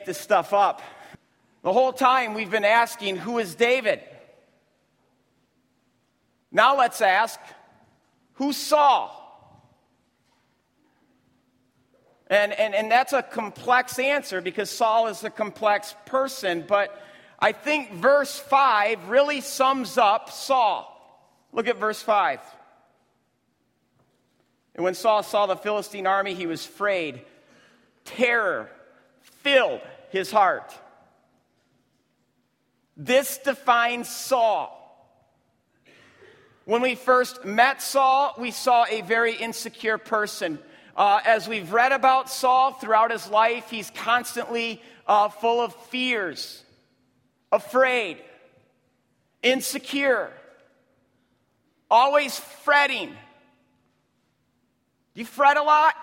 make this stuff up. The whole time we've been asking, who is David? Now let's ask, who's Saul? And, and, and that's a complex answer because Saul is a complex person, but I think verse 5 really sums up Saul. Look at verse 5. And when Saul saw the Philistine army, he was afraid. Terror filled his heart. This defines Saul. When we first met Saul, we saw a very insecure person. Uh, as we've read about Saul throughout his life, he's constantly uh, full of fears, afraid, insecure, always fretting. You fret a lot?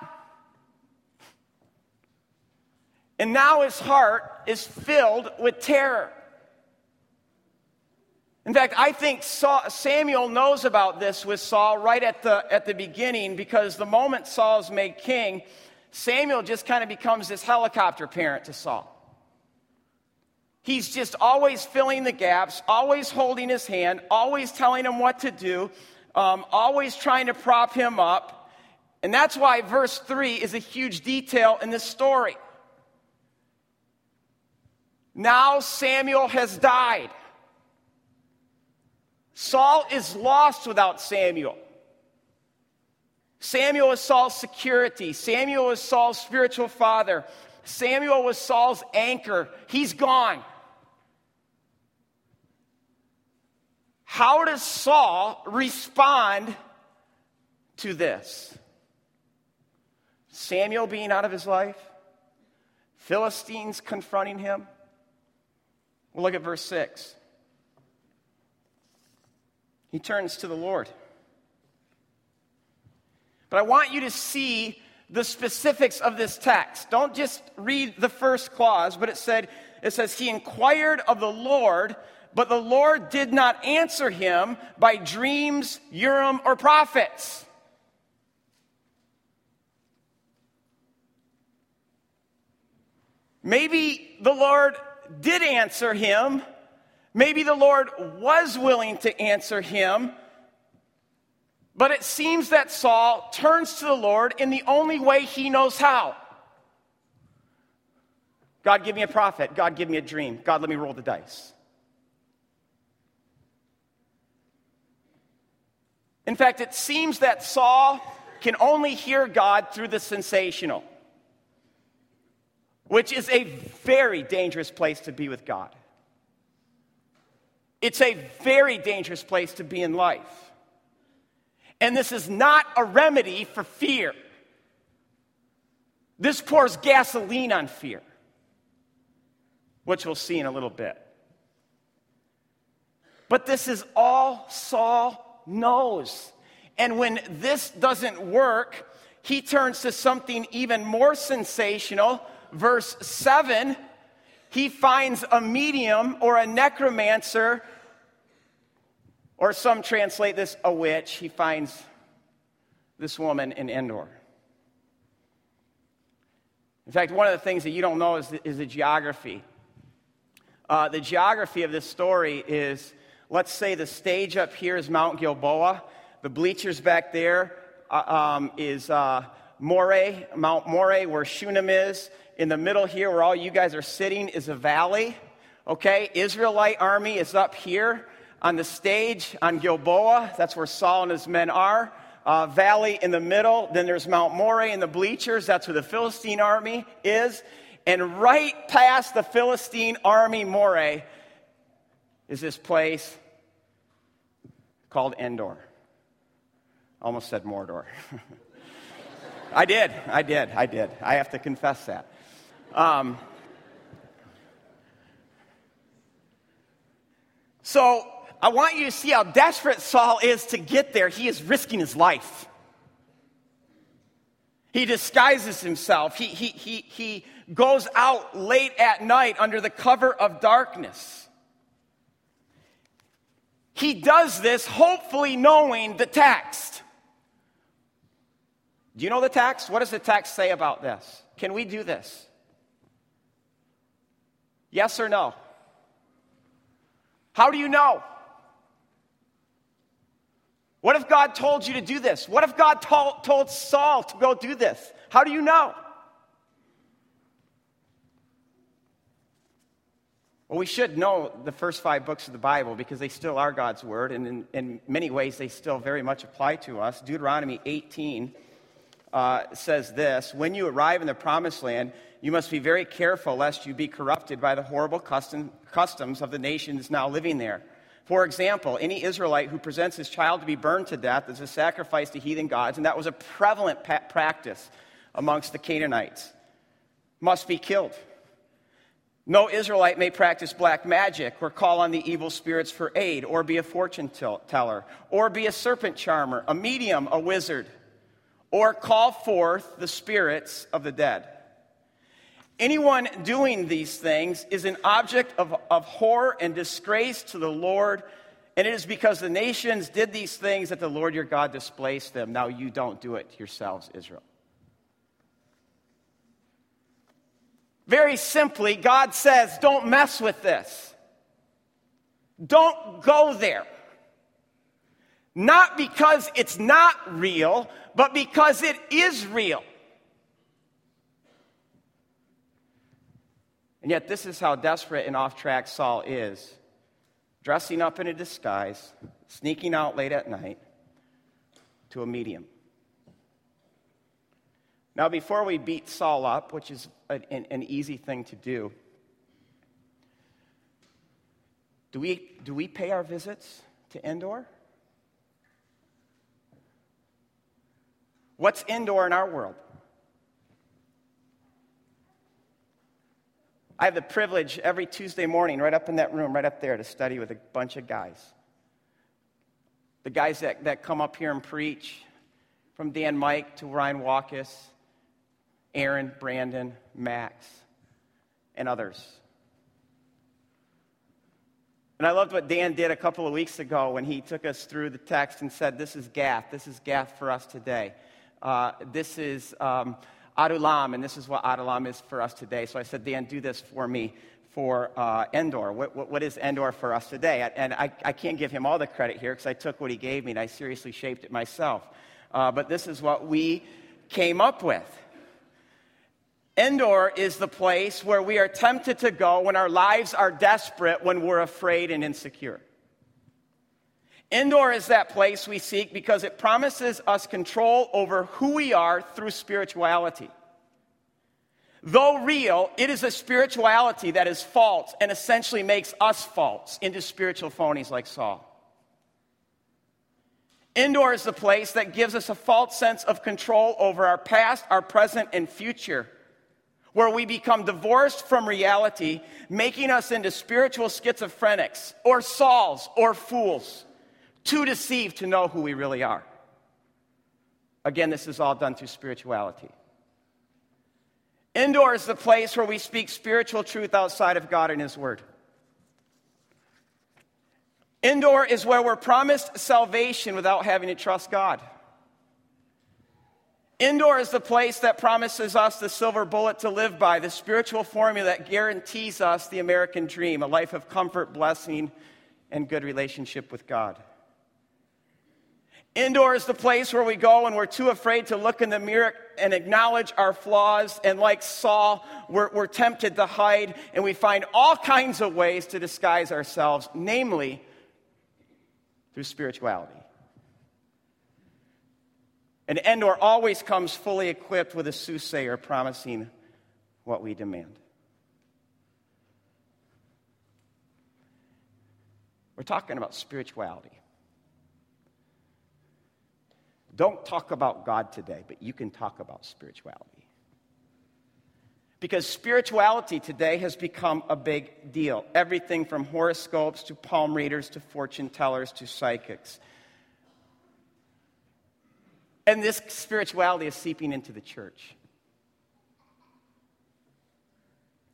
And now his heart is filled with terror. In fact, I think Samuel knows about this with Saul right at the, at the beginning because the moment Saul's made king, Samuel just kind of becomes this helicopter parent to Saul. He's just always filling the gaps, always holding his hand, always telling him what to do, um, always trying to prop him up. And that's why verse 3 is a huge detail in this story. Now Samuel has died. Saul is lost without Samuel. Samuel is Saul's security. Samuel is Saul's spiritual father. Samuel was Saul's anchor. He's gone. How does Saul respond to this? Samuel being out of his life? Philistines confronting him? Look at verse 6. He turns to the Lord. But I want you to see the specifics of this text. Don't just read the first clause, but it said it says he inquired of the Lord, but the Lord did not answer him by dreams, Urim, or prophets. Maybe the Lord did answer him Maybe the Lord was willing to answer him, but it seems that Saul turns to the Lord in the only way he knows how. God, give me a prophet. God, give me a dream. God, let me roll the dice. In fact, it seems that Saul can only hear God through the sensational, which is a very dangerous place to be with God. It's a very dangerous place to be in life. And this is not a remedy for fear. This pours gasoline on fear, which we'll see in a little bit. But this is all Saul knows. And when this doesn't work, he turns to something even more sensational. Verse 7 he finds a medium or a necromancer, or some translate this a witch. He finds this woman in Endor. In fact, one of the things that you don't know is the, is the geography. Uh, the geography of this story is let's say the stage up here is Mount Gilboa, the bleachers back there uh, um, is uh, Moreh, Mount Moreh, where Shunem is, in the middle here, where all you guys are sitting, is a valley. Okay, Israelite army is up here on the stage on Gilboa. That's where Saul and his men are. Uh, valley in the middle. Then there's Mount Moreh in the bleachers. That's where the Philistine army is. And right past the Philistine army, Moreh, is this place called Endor. Almost said Mordor. I did. I did. I did. I have to confess that. Um, so I want you to see how desperate Saul is to get there. He is risking his life. He disguises himself. He, he, he, he goes out late at night under the cover of darkness. He does this hopefully knowing the text. Do you know the text? What does the text say about this? Can we do this? Yes or no? How do you know? What if God told you to do this? What if God told, told Saul to go do this? How do you know? Well, we should know the first five books of the Bible because they still are God's Word, and in, in many ways they still very much apply to us. Deuteronomy 18 uh, says this When you arrive in the promised land, you must be very careful lest you be corrupted by the horrible custom, customs of the nations now living there. For example, any Israelite who presents his child to be burned to death as a sacrifice to heathen gods, and that was a prevalent pa- practice amongst the Canaanites, must be killed. No Israelite may practice black magic or call on the evil spirits for aid or be a fortune teller or be a serpent charmer, a medium, a wizard, or call forth the spirits of the dead. Anyone doing these things is an object of, of horror and disgrace to the Lord, and it is because the nations did these things that the Lord your God displaced them. Now you don't do it yourselves, Israel. Very simply, God says, don't mess with this. Don't go there. Not because it's not real, but because it is real. And yet, this is how desperate and off track Saul is dressing up in a disguise, sneaking out late at night to a medium. Now, before we beat Saul up, which is an, an, easy thing to do, do we, do we pay our visits to Endor? What's Endor in our world? I have the privilege every Tuesday morning, right up in that room, right up there, to study with a bunch of guys. The guys that, that come up here and preach, from Dan Mike to Ryan Walkus, Aaron, Brandon, Max, and others. And I loved what Dan did a couple of weeks ago when he took us through the text and said, This is Gath. This is Gath for us today. Uh, this is um, Adullam, and this is what Adullam is for us today. So I said, Dan, do this for me for uh, Endor. What, what, what is Endor for us today? And I, I can't give him all the credit here because I took what he gave me and I seriously shaped it myself. Uh, but this is what we came up with. Endor is the place where we are tempted to go when our lives are desperate, when we're afraid and insecure. Endor is that place we seek because it promises us control over who we are through spirituality. Though real, it is a spirituality that is false and essentially makes us false into spiritual phonies like Saul. Endor is the place that gives us a false sense of control over our past, our present, and future where we become divorced from reality, making us into spiritual schizophrenics or Sauls or fools, too deceived to know who we really are. Again, this is all done through spirituality. Endor is the place where we speak spiritual truth outside of God and His Word. Endor is where we're promised salvation without having to trust God. Endor is the place that promises us the silver bullet to live by, the spiritual formula that guarantees us the American dream, a life of comfort, blessing, and good relationship with God. Endor is the place where we go when we're too afraid to look in the mirror and acknowledge our flaws. And like Saul, we're, we're tempted to hide, and we find all kinds of ways to disguise ourselves, namely through spirituality. And Endor always comes fully equipped with a soothsayer promising what we demand. We're talking about spirituality. Don't talk about God today, but you can talk about spirituality. Because spirituality today has become a big deal. Everything from horoscopes to palm readers to fortune tellers to psychics. And this spirituality is seeping into the church.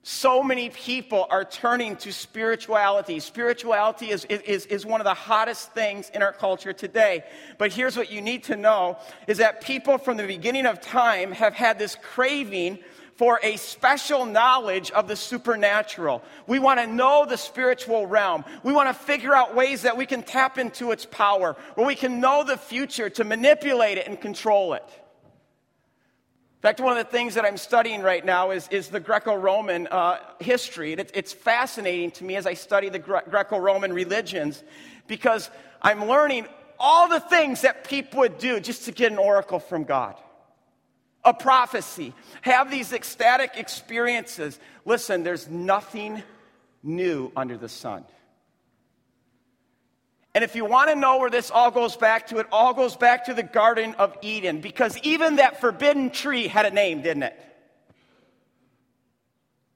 So many people are turning to spirituality. Spirituality is, is, is one of the hottest things in our culture today. But here's what you need to know is that people from the beginning of time have had this craving for a special knowledge of the supernatural. We want to know the spiritual realm. We want to figure out ways that we can tap into its power, where we can know the future to manipulate it and control it. In fact, one of the things that I'm studying right now is, is the Greco Roman uh, history. It, it's fascinating to me as I study the Gre- Greco Roman religions because I'm learning all the things that people would do just to get an oracle from God a prophecy, have these ecstatic experiences. Listen, there's nothing new under the sun. And if you want to know where this all goes back to, it all goes back to the Garden of Eden because even that forbidden tree had a name, didn't it?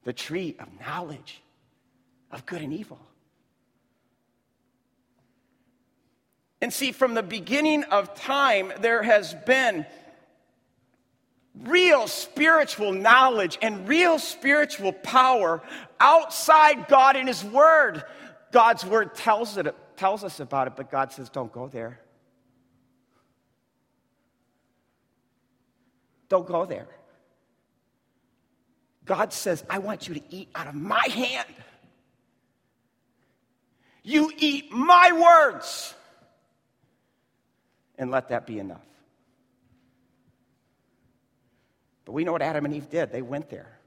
The tree of knowledge of good and evil. And see, from the beginning of time, there has been real spiritual knowledge and real spiritual power outside God and His Word. God's Word tells, it, tells us about it, but God says, don't go there. Don't go there. God says, I want you to eat out of my hand. You eat my words. And let that be enough. But we know what Adam and Eve did. They went there.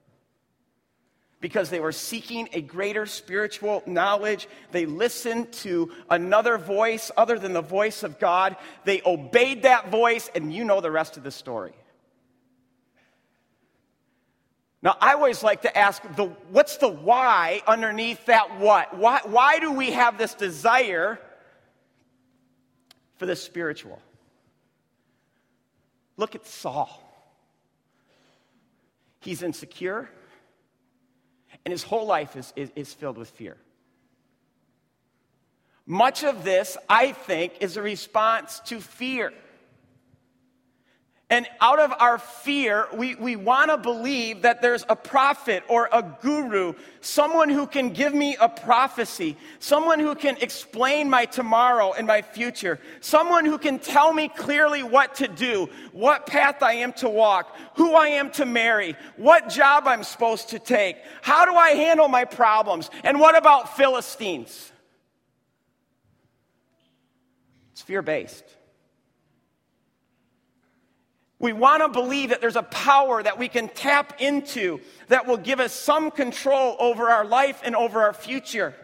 Because they were seeking a greater spiritual knowledge. They listened to another voice other than the voice of God. They obeyed that voice, and you know the rest of the story. Now, I always like to ask the, what's the why underneath that what? Why, why do we have this desire for the spiritual? Look at Saul. He's insecure, and his whole life is, is, is filled with fear. Much of this, I think, is a response to fear. And out of our fear, we, we want to believe that there's a prophet or a guru, someone who can give me a prophecy, someone who can explain my tomorrow and my future, someone who can tell me clearly what to do, what path I am to walk, who I am to marry, what job I'm supposed to take, how do I handle my problems, and what about Philistines? It's fear based. We want to believe that there's a power that we can tap into that will give us some control over our life and over our future.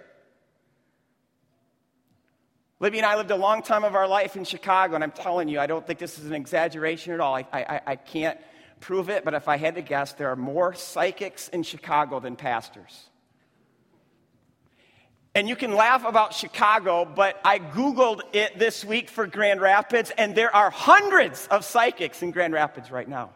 Libby and I lived a long time of our life in Chicago, and I'm telling you, I don't think this is an exaggeration at all. I, I, I can't prove it, but if I had to guess, there are more psychics in Chicago than pastors. And you can laugh about Chicago, but I Googled it this week for Grand Rapids, and there are hundreds of psychics in Grand Rapids right now.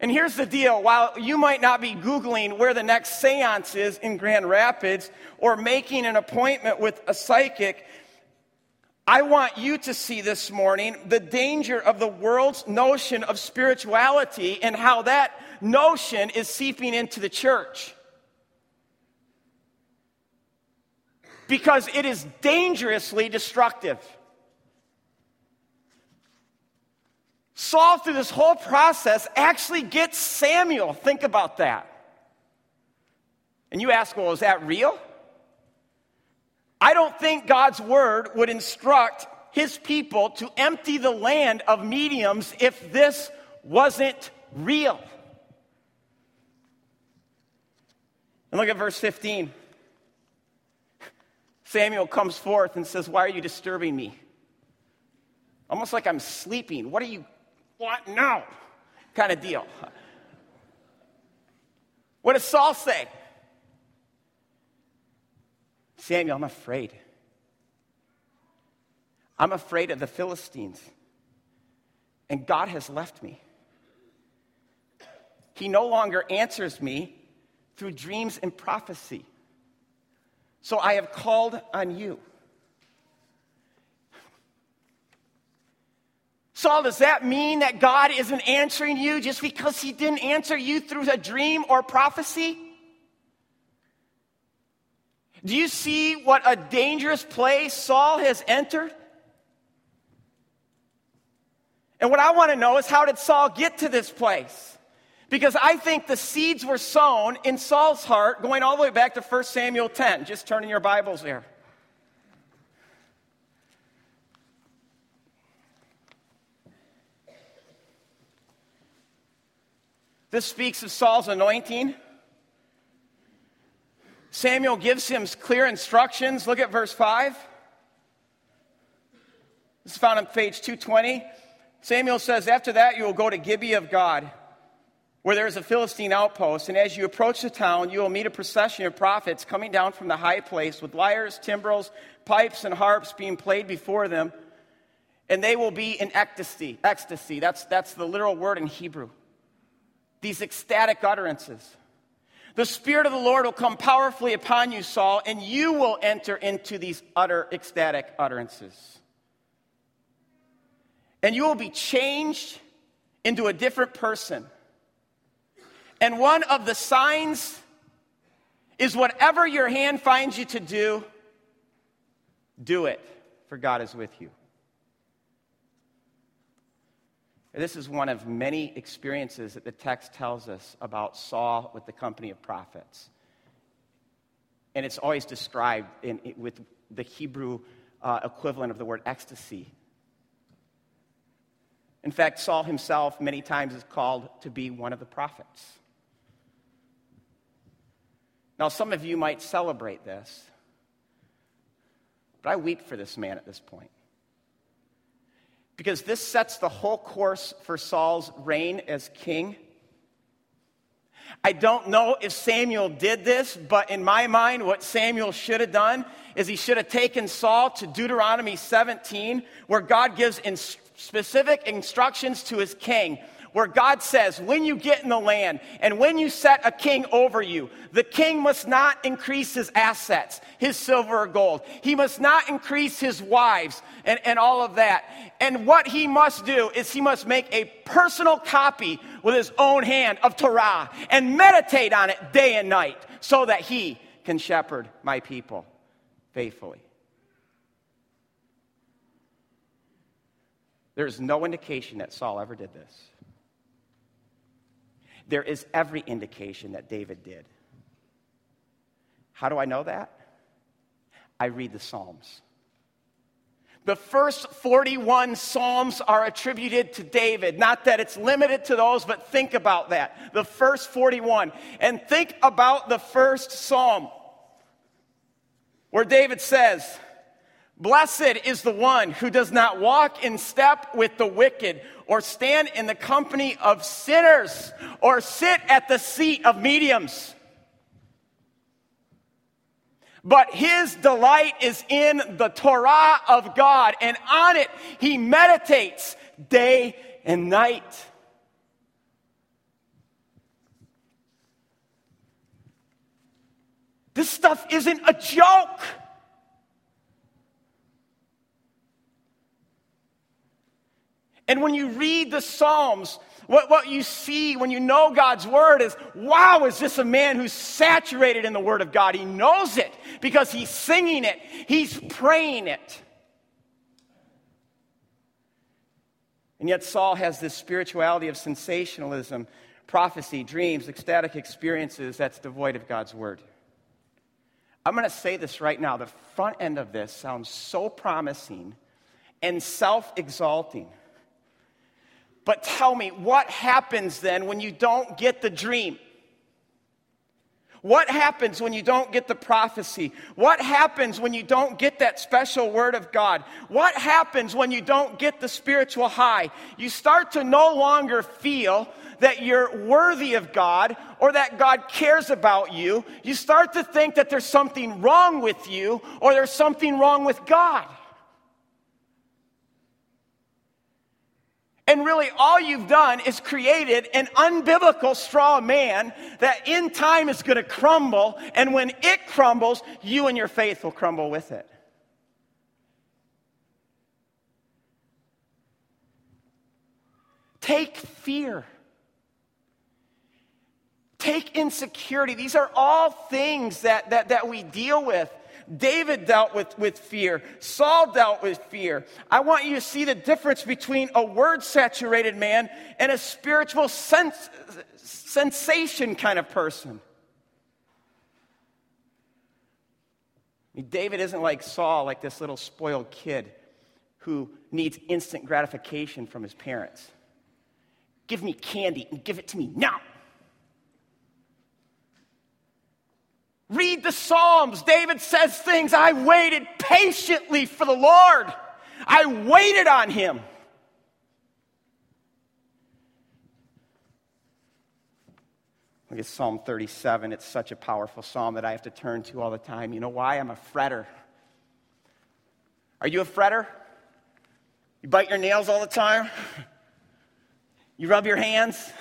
And here's the deal while you might not be Googling where the next seance is in Grand Rapids or making an appointment with a psychic, I want you to see this morning the danger of the world's notion of spirituality and how that notion is seeping into the church. Because it is dangerously destructive. Saul, through this whole process, actually gets Samuel. Think about that. And you ask, well, is that real? I don't think God's word would instruct his people to empty the land of mediums if this wasn't real. And look at verse 15. Samuel comes forth and says, Why are you disturbing me? Almost like I'm sleeping. What are you, what now? Kind of deal. What does Saul say? Samuel, I'm afraid. I'm afraid of the Philistines. And God has left me. He no longer answers me through dreams and prophecy. So I have called on you. Saul, does that mean that God isn't answering you just because he didn't answer you through a dream or prophecy? Do you see what a dangerous place Saul has entered? And what I want to know is how did Saul get to this place? Because I think the seeds were sown in Saul's heart going all the way back to 1 Samuel 10. Just turning your Bibles there. This speaks of Saul's anointing. Samuel gives him clear instructions. Look at verse 5. This is found on page 220. Samuel says, After that, you will go to Gibeah of God, where there is a Philistine outpost. And as you approach the town, you will meet a procession of prophets coming down from the high place with lyres, timbrels, pipes, and harps being played before them. And they will be in ecstasy. Ecstasy. That's, that's the literal word in Hebrew these ecstatic utterances. The Spirit of the Lord will come powerfully upon you, Saul, and you will enter into these utter ecstatic utterances. And you will be changed into a different person. And one of the signs is whatever your hand finds you to do, do it, for God is with you. This is one of many experiences that the text tells us about Saul with the company of prophets. And it's always described in, with the Hebrew uh, equivalent of the word ecstasy. In fact, Saul himself many times is called to be one of the prophets. Now, some of you might celebrate this, but I weep for this man at this point because this sets the whole course for Saul's reign as king. I don't know if Samuel did this, but in my mind, what Samuel should have done is he should have taken Saul to Deuteronomy 17, where God gives in specific instructions to his king where God says, when you get in the land and when you set a king over you, the king must not increase his assets, his silver or gold. He must not increase his wives and, and all of that. And what he must do is he must make a personal copy with his own hand of Torah and meditate on it day and night so that he can shepherd my people faithfully. There's no indication that Saul ever did this there is every indication that David did. How do I know that? I read the Psalms. The first 41 Psalms are attributed to David. Not that it's limited to those, but think about that. The first 41. And think about the first Psalm where David says, Blessed is the one who does not walk in step with the wicked, or stand in the company of sinners, or sit at the seat of mediums. But his delight is in the Torah of God, and on it he meditates day and night. This stuff isn't a joke. And when you read the Psalms, what, what you see when you know God's word is wow, is this a man who's saturated in the word of God? He knows it because he's singing it, he's praying it. And yet, Saul has this spirituality of sensationalism, prophecy, dreams, ecstatic experiences that's devoid of God's word. I'm going to say this right now. The front end of this sounds so promising and self exalting. But tell me, what happens then when you don't get the dream? What happens when you don't get the prophecy? What happens when you don't get that special word of God? What happens when you don't get the spiritual high? You start to no longer feel that you're worthy of God or that God cares about you. You start to think that there's something wrong with you or there's something wrong with God. And really, all you've done is created an unbiblical straw man that in time is going to crumble. And when it crumbles, you and your faith will crumble with it. Take fear. Take insecurity. These are all things that, that, that we deal with David dealt with, with fear. Saul dealt with fear. I want you to see the difference between a word saturated man and a spiritual sens- sensation kind of person. I mean, David isn't like Saul, like this little spoiled kid who needs instant gratification from his parents. Give me candy and give it to me now. Read the Psalms. David says things I waited patiently for the Lord. I waited on him. Look at Psalm 37. It's such a powerful psalm that I have to turn to all the time. You know why? I'm a fretter. Are you a fretter? You bite your nails all the time? You rub your hands?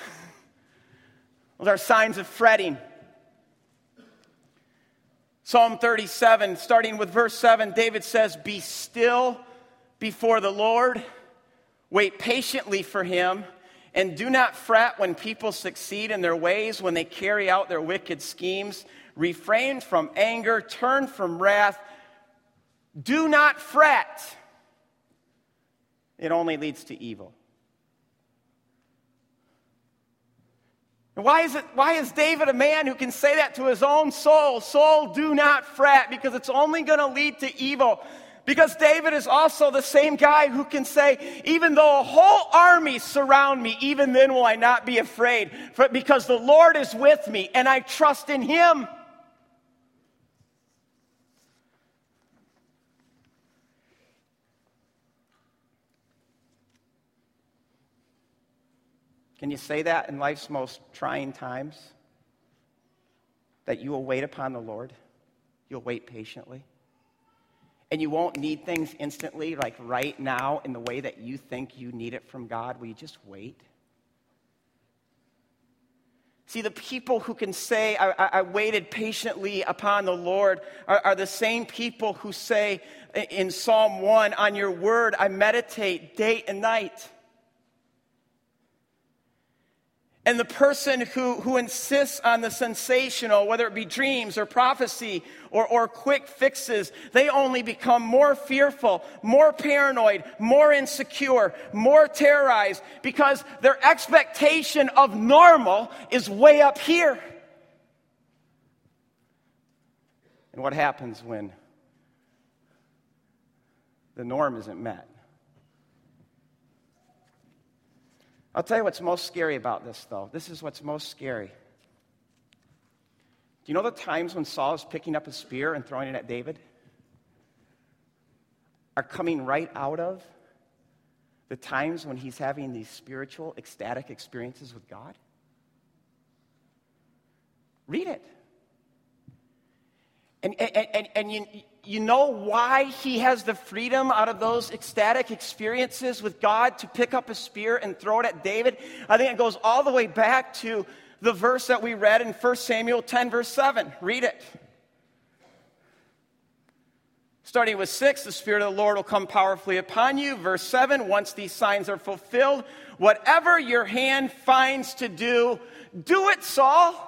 Those are signs of fretting. Psalm 37, starting with verse 7, David says, Be still before the Lord, wait patiently for him, and do not fret when people succeed in their ways, when they carry out their wicked schemes. Refrain from anger, turn from wrath. Do not fret. It only leads to evil. Why is, it, why is David a man who can say that to his own soul? Soul, do not fret, because it's only going to lead to evil. Because David is also the same guy who can say, even though a whole army surround me, even then will I not be afraid, for, because the Lord is with me and I trust in him. Can you say that in life's most trying times? That you will wait upon the Lord? You'll wait patiently? And you won't need things instantly, like right now, in the way that you think you need it from God. Will you just wait? See, the people who can say, I, I waited patiently upon the Lord, are, are, the same people who say in Psalm 1, On your word I meditate day and night. And the person who, who insists on the sensational, whether it be dreams or prophecy or, or quick fixes, they only become more fearful, more paranoid, more insecure, more terrorized because their expectation of normal is way up here. And what happens when the norm isn't met? I'll tell you what's most scary about this, though. This is what's most scary. Do you know the times when Saul is picking up a spear and throwing it at David? Are coming right out of the times when he's having these spiritual, ecstatic experiences with God? Read it. And, and, and, and you, you know why he has the freedom out of those ecstatic experiences with God to pick up a spear and throw it at David? I think it goes all the way back to the verse that we read in 1 Samuel 10, verse 7. Read it. Starting with 6, the Spirit of the Lord will come powerfully upon you. Verse 7, once these signs are fulfilled, whatever your hand finds to do, do it, Saul.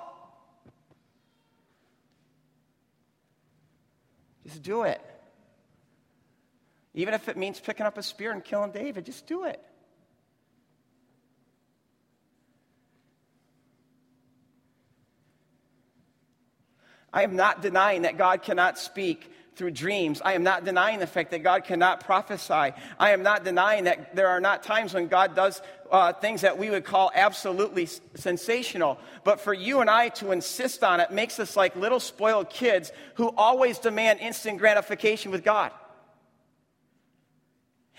Just do it. Even if it means picking up a spear and killing David, just do it. I am not denying that God cannot speak through dreams. I am not denying the fact that God cannot prophesy. I am not denying that there are not times when God does uh, things that we would call absolutely sensational. But for you and I to insist on it makes us like little spoiled kids who always demand instant gratification with God.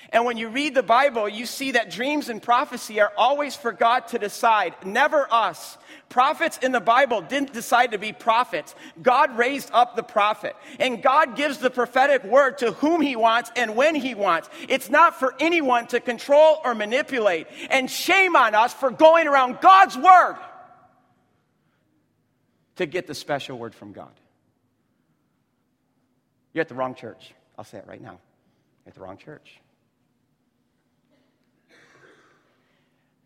And when you read the Bible, you see that dreams and prophecy are always for God to decide, never us. Prophets in the Bible didn't decide to be prophets. God raised up the prophet. And God gives the prophetic word to whom he wants and when he wants. It's not for anyone to control or manipulate. And shame on us for going around God's word to get the special word from God. You're at the wrong church. I'll say it right now. You're at the wrong church.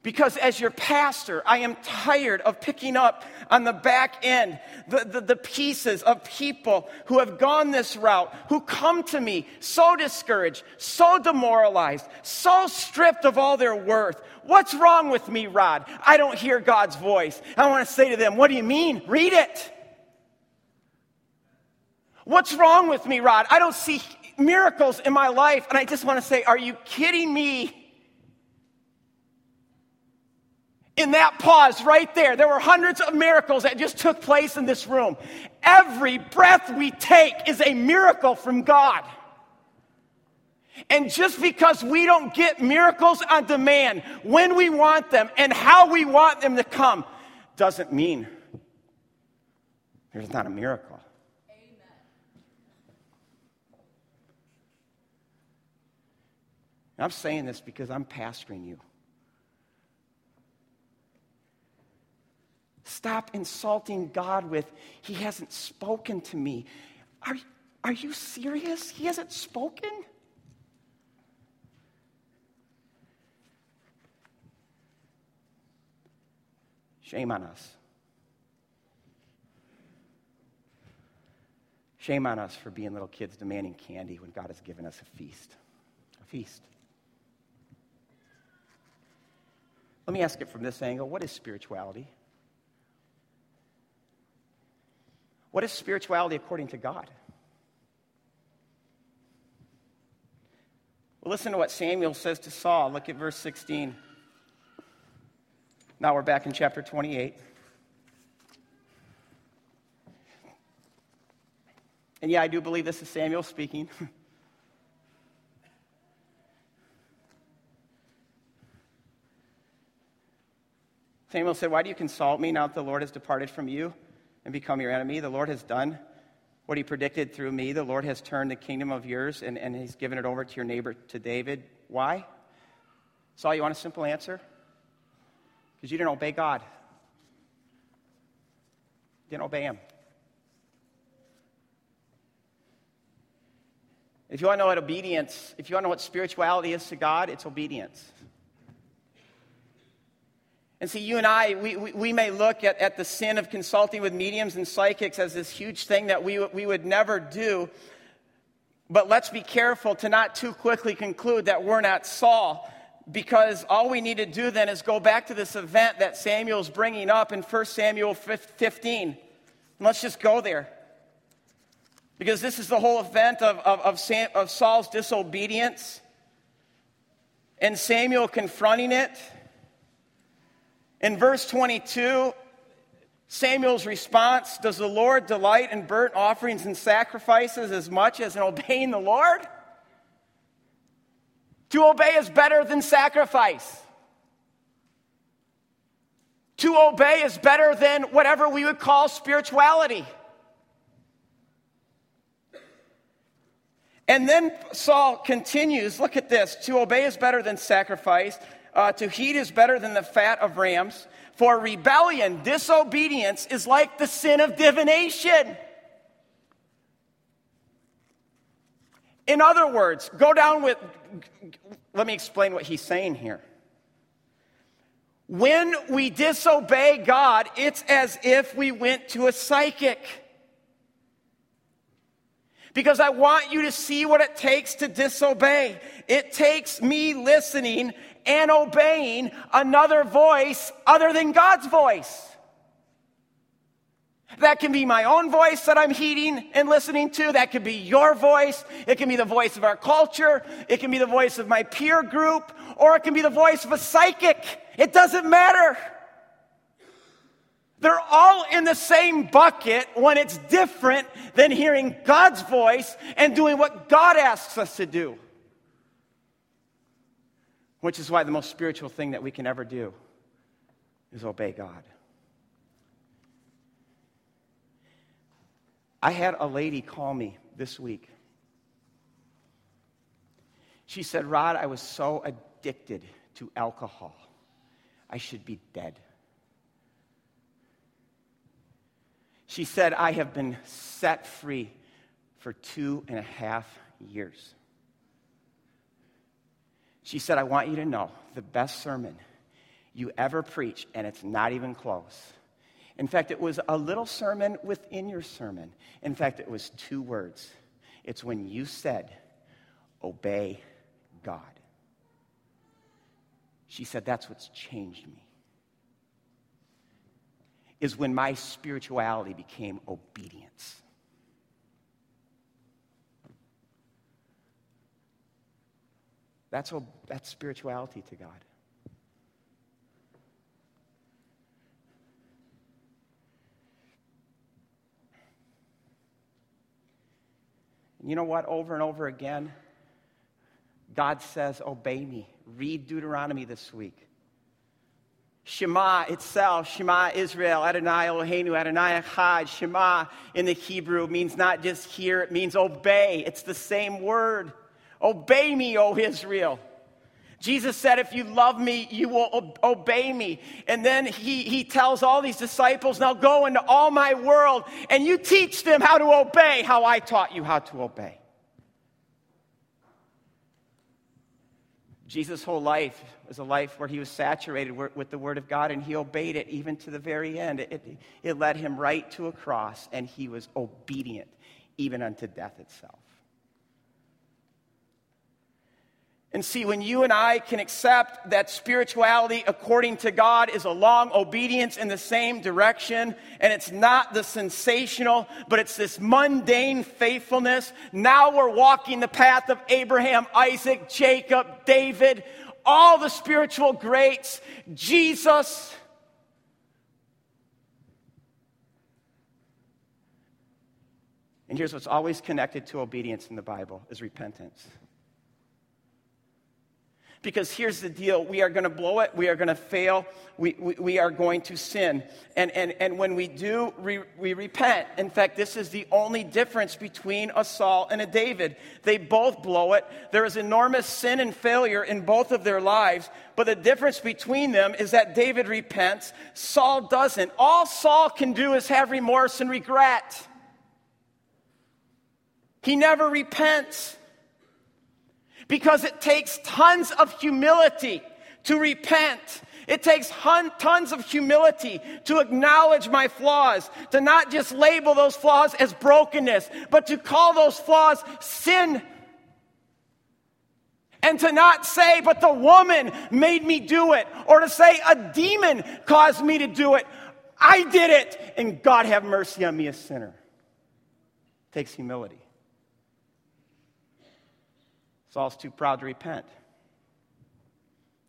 Because as your pastor, I am tired of picking up on the back end the, the, the, pieces of people who have gone this route, who come to me so discouraged, so demoralized, so stripped of all their worth. What's wrong with me, Rod? I don't hear God's voice. I want to say to them, What do you mean? Read it. What's wrong with me, Rod? I don't see miracles in my life. And I just want to say, Are you kidding me? In that pause right there, there were hundreds of miracles that just took place in this room. Every breath we take is a miracle from God. And just because we don't get miracles on demand when we want them and how we want them to come doesn't mean there's not a miracle. I'm saying this because I'm pastoring you. Stop insulting God with, He hasn't spoken to me. Are, are you serious? He hasn't spoken? Shame on us. Shame on us for being little kids demanding candy when God has given us a feast. A feast. Let me ask it from this angle what is spirituality? What is spirituality according to God? Well, listen to what Samuel says to Saul. Look at verse 16. Now we're back in chapter 28. And yeah, I do believe this is Samuel speaking. Samuel said, Why do you consult me now that the Lord has departed from you? And become your enemy. The Lord has done what he predicted through me. The Lord has turned the kingdom of yours and, and he's given it over to your neighbor, to David. Why? Saul, you want a simple answer? Because you didn't obey God. You didn't obey him. If you want to know what obedience, if you want to know what spirituality is to God, it's obedience. And see, you and I, we, we, we, may look at, at the sin of consulting with mediums and psychics as this huge thing that we, we would never do. But let's be careful to not too quickly conclude that we're not Saul, because all we need to do then is go back to this event that Samuel's bringing up in 1 Samuel 15. And let's just go there. Because this is the whole event of, of, of, Sam, of Saul's disobedience and Samuel confronting it. In verse 22, Samuel's response Does the Lord delight in burnt offerings and sacrifices as much as in obeying the Lord? To obey is better than sacrifice. To obey is better than whatever we would call spirituality. And then Saul continues look at this to obey is better than sacrifice, uh, to heed is better than the fat of rams. For rebellion, disobedience, is like the sin of divination. In other words, go down with, let me explain what he's saying here. When we disobey God, it's as if we went to a psychic. Because I want you to see what it takes to disobey. It takes me listening and obeying another voice other than God's voice. That can be my own voice that I'm heeding and listening to. That could be your voice. It can be the voice of our culture. It can be the voice of my peer group. Or it can be the voice of a psychic. It doesn't matter. They're all in the same bucket when it's different than hearing God's voice and doing what God asks us to do which is why the most spiritual thing that we can ever do is obey God. I had a lady call me this week. She said, Rod, I was so addicted to alcohol. I should be dead. She said, I have been set free for two and a half years. She said, I want you to know the best sermon you ever preach, and it's not even close. In fact, it was a little sermon within your sermon. In fact, it was two words. It's when you said, Obey God. She said, That's what's changed me. Is when my spirituality became obedience. That's, that's spirituality to God. You know what? Over and over again, God says, Obey me. Read Deuteronomy this week. Shema itself, Shema Israel, Adonai Eloheinu, Adonai Echad. Shema in the Hebrew means not just hear, it means obey. It's the same word. Obey me, O Israel. Jesus said, If you love me, you will obey me. And then he, he tells all these disciples, Now go into all my world and you teach them how to obey how I taught you how to obey. Jesus' whole life was a life where he was saturated with the Word of God and he obeyed it even to the very end. It, it, it led him right to a cross and he was obedient even unto death itself. And see, when you and I can accept that spirituality according to God is a long obedience in the same direction, and it's not the sensational, but it's this mundane faithfulness, now we're walking the path of Abraham, Isaac, Jacob, David, all the spiritual greats, Jesus. And here's what's always connected to obedience in the Bible is repentance. Because here's the deal we are going to blow it, we are going to fail, we, we, we, are going to sin. And, and, and when we do, we, we repent. In fact, this is the only difference between a Saul and a David. They both blow it. There is enormous sin and failure in both of their lives, but the difference between them is that David repents, Saul doesn't. All Saul can do is have remorse and regret. He never repents. Because it takes tons of humility to repent. It takes hun- tons of humility to acknowledge my flaws, to not just label those flaws as brokenness, but to call those flaws sin. And to not say, but the woman made me do it, or to say, a demon caused me to do it. I did it, and God have mercy on me, a sinner. It takes humility. Saul's too proud to repent,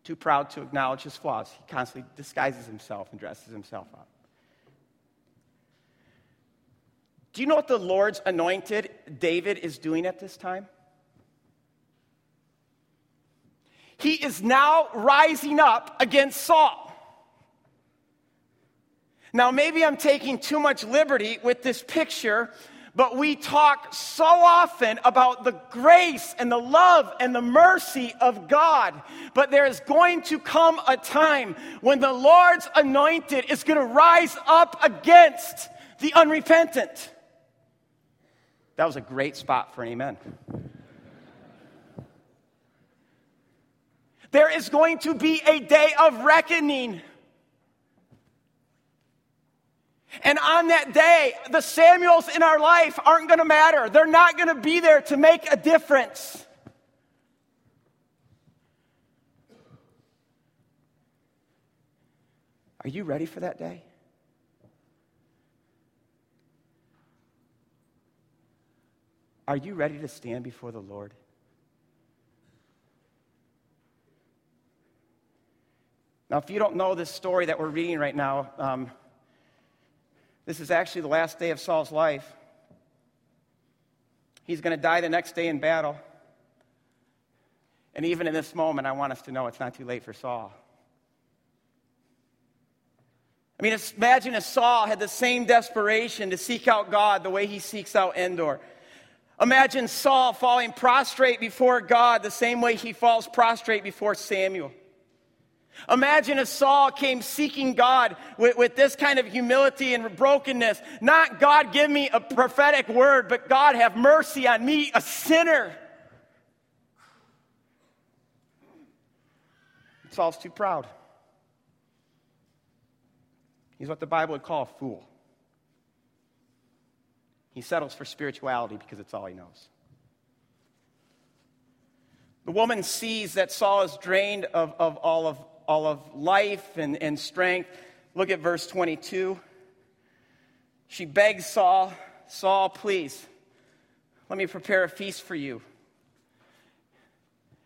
too proud to acknowledge his flaws. He constantly disguises himself and dresses himself up. Do you know what the Lord's anointed David is doing at this time? He is now rising up against Saul. Now, maybe I'm taking too much liberty with this picture but we talk so often about the grace and the love and the mercy of God. But there is going to come a time when the Lord's anointed is going to rise up against the unrepentant. That was a great spot for an amen. There is going to be a day of reckoning. And on that day, the Samuels in our life aren't going to matter. They're not going to be there to make a difference. Are you ready for that day? Are you ready to stand before the Lord? Now, if you don't know this story that we're reading right now, um, this is actually the last day of Saul's life. He's going to die the next day in battle. And even in this moment, I want us to know it's not too late for Saul. I mean, imagine if Saul had the same desperation to seek out God the way he seeks out Endor. Imagine Saul falling prostrate before God the same way he falls prostrate before Samuel. Imagine if Saul came seeking God with, with, this kind of humility and brokenness. Not God, give me a prophetic word, but God, have mercy on me, a sinner. Saul's too proud. He's what the Bible would call a fool. He settles for spirituality because it's all he knows. The woman sees that Saul is drained of, of all of all of life and, and strength. Look at verse 22. She begs Saul, Saul, please, let me prepare a feast for you.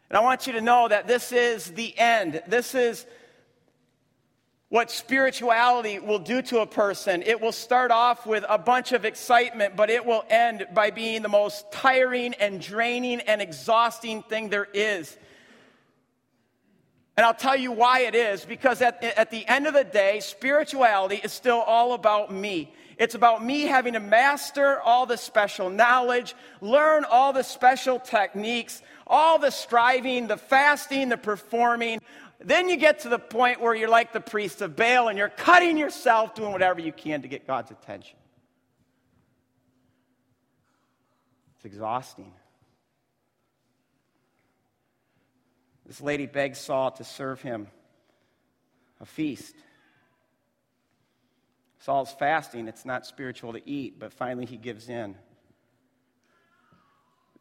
And I want you to know that this is the end. This is what spirituality will do to a person. It will start off with a bunch of excitement, but it will end by being the most tiring and draining and exhausting thing there is. And I'll tell you why it is because at, at the end of the day, spirituality is still all about me. It's about me having to master all the special knowledge, learn all the special techniques, all the striving, the fasting, the performing. Then you get to the point where you're like the priest of Baal and you're cutting yourself, doing whatever you can to get God's attention. It's exhausting. This lady begs Saul to serve him a feast. Saul's fasting. It's not spiritual to eat, but finally he gives in.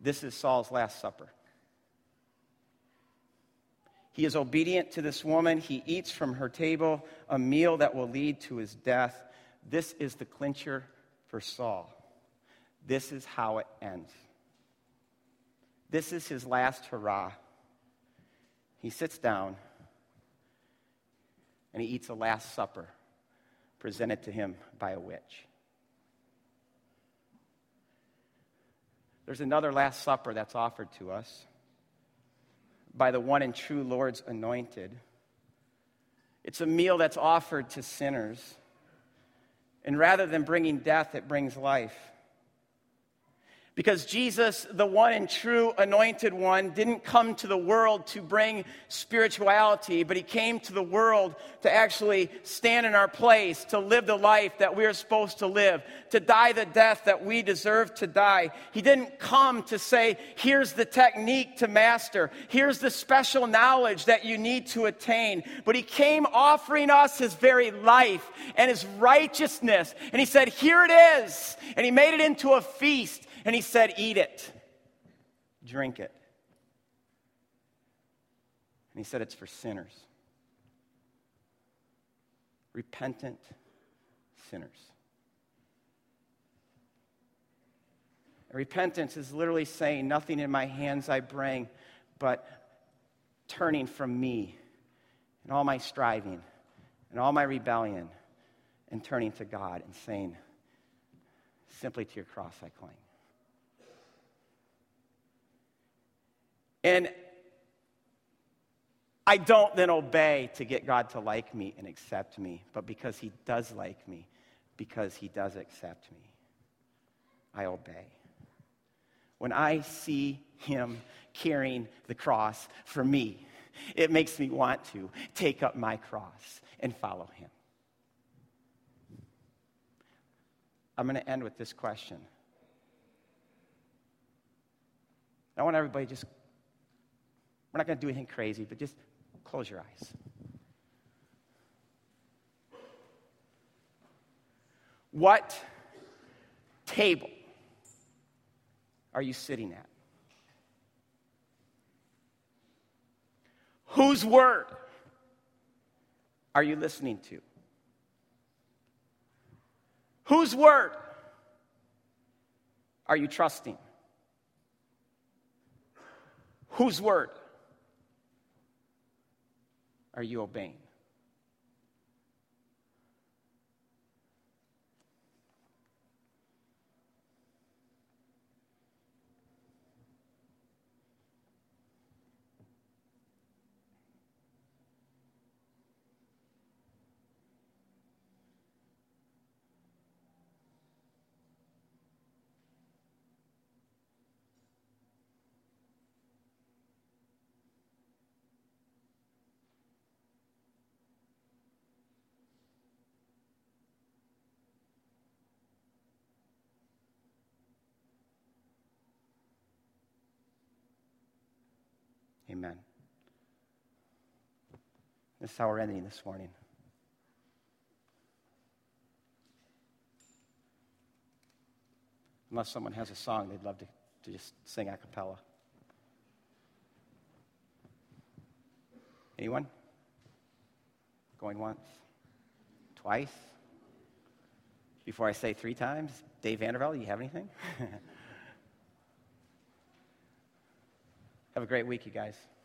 This is Saul's Last Supper. He is obedient to this woman. He eats from her table a meal that will lead to his death. This is the clincher for Saul. This is how it ends. This is his last hurrah he sits down and he eats a Last Supper presented to him by a witch. There's another Last Supper that's offered to us by the one and true Lord's anointed. It's a meal that's offered to sinners. And rather than bringing death, it brings life. Because Jesus, the one and true anointed one, didn't come to the world to bring spirituality, but he came to the world to actually stand in our place, to live the life that we are supposed to live, to die the death that we deserve to die. He didn't come to say, here's the technique to master, here's the special knowledge that you need to attain. But he came offering us his very life and his righteousness. And he said, here it is. And he made it into a feast. And he said, Eat it, drink it. And he said, It's for sinners, repentant sinners. Repentance is literally saying, Nothing in my hands I bring, but turning from me and all my striving and all my rebellion and turning to God and saying, Simply to your cross I cling. And I don't then obey to get God to like me and accept me, but because He does like me, because He does accept me, I obey. When I see Him carrying the cross for me, it makes me want to take up my cross and follow Him. I'm going to end with this question. I want everybody just we're not going to do anything crazy, but just close your eyes. What table are you sitting at? Whose word are you listening to? Whose word are you trusting? Whose word are you obeying? Amen. This is how we're ending this morning. Unless someone has a song they'd love to, to just sing a cappella. Anyone? Going once? Twice? Before I say three times, Dave Vandervelde, you have anything? have a great week, you guys.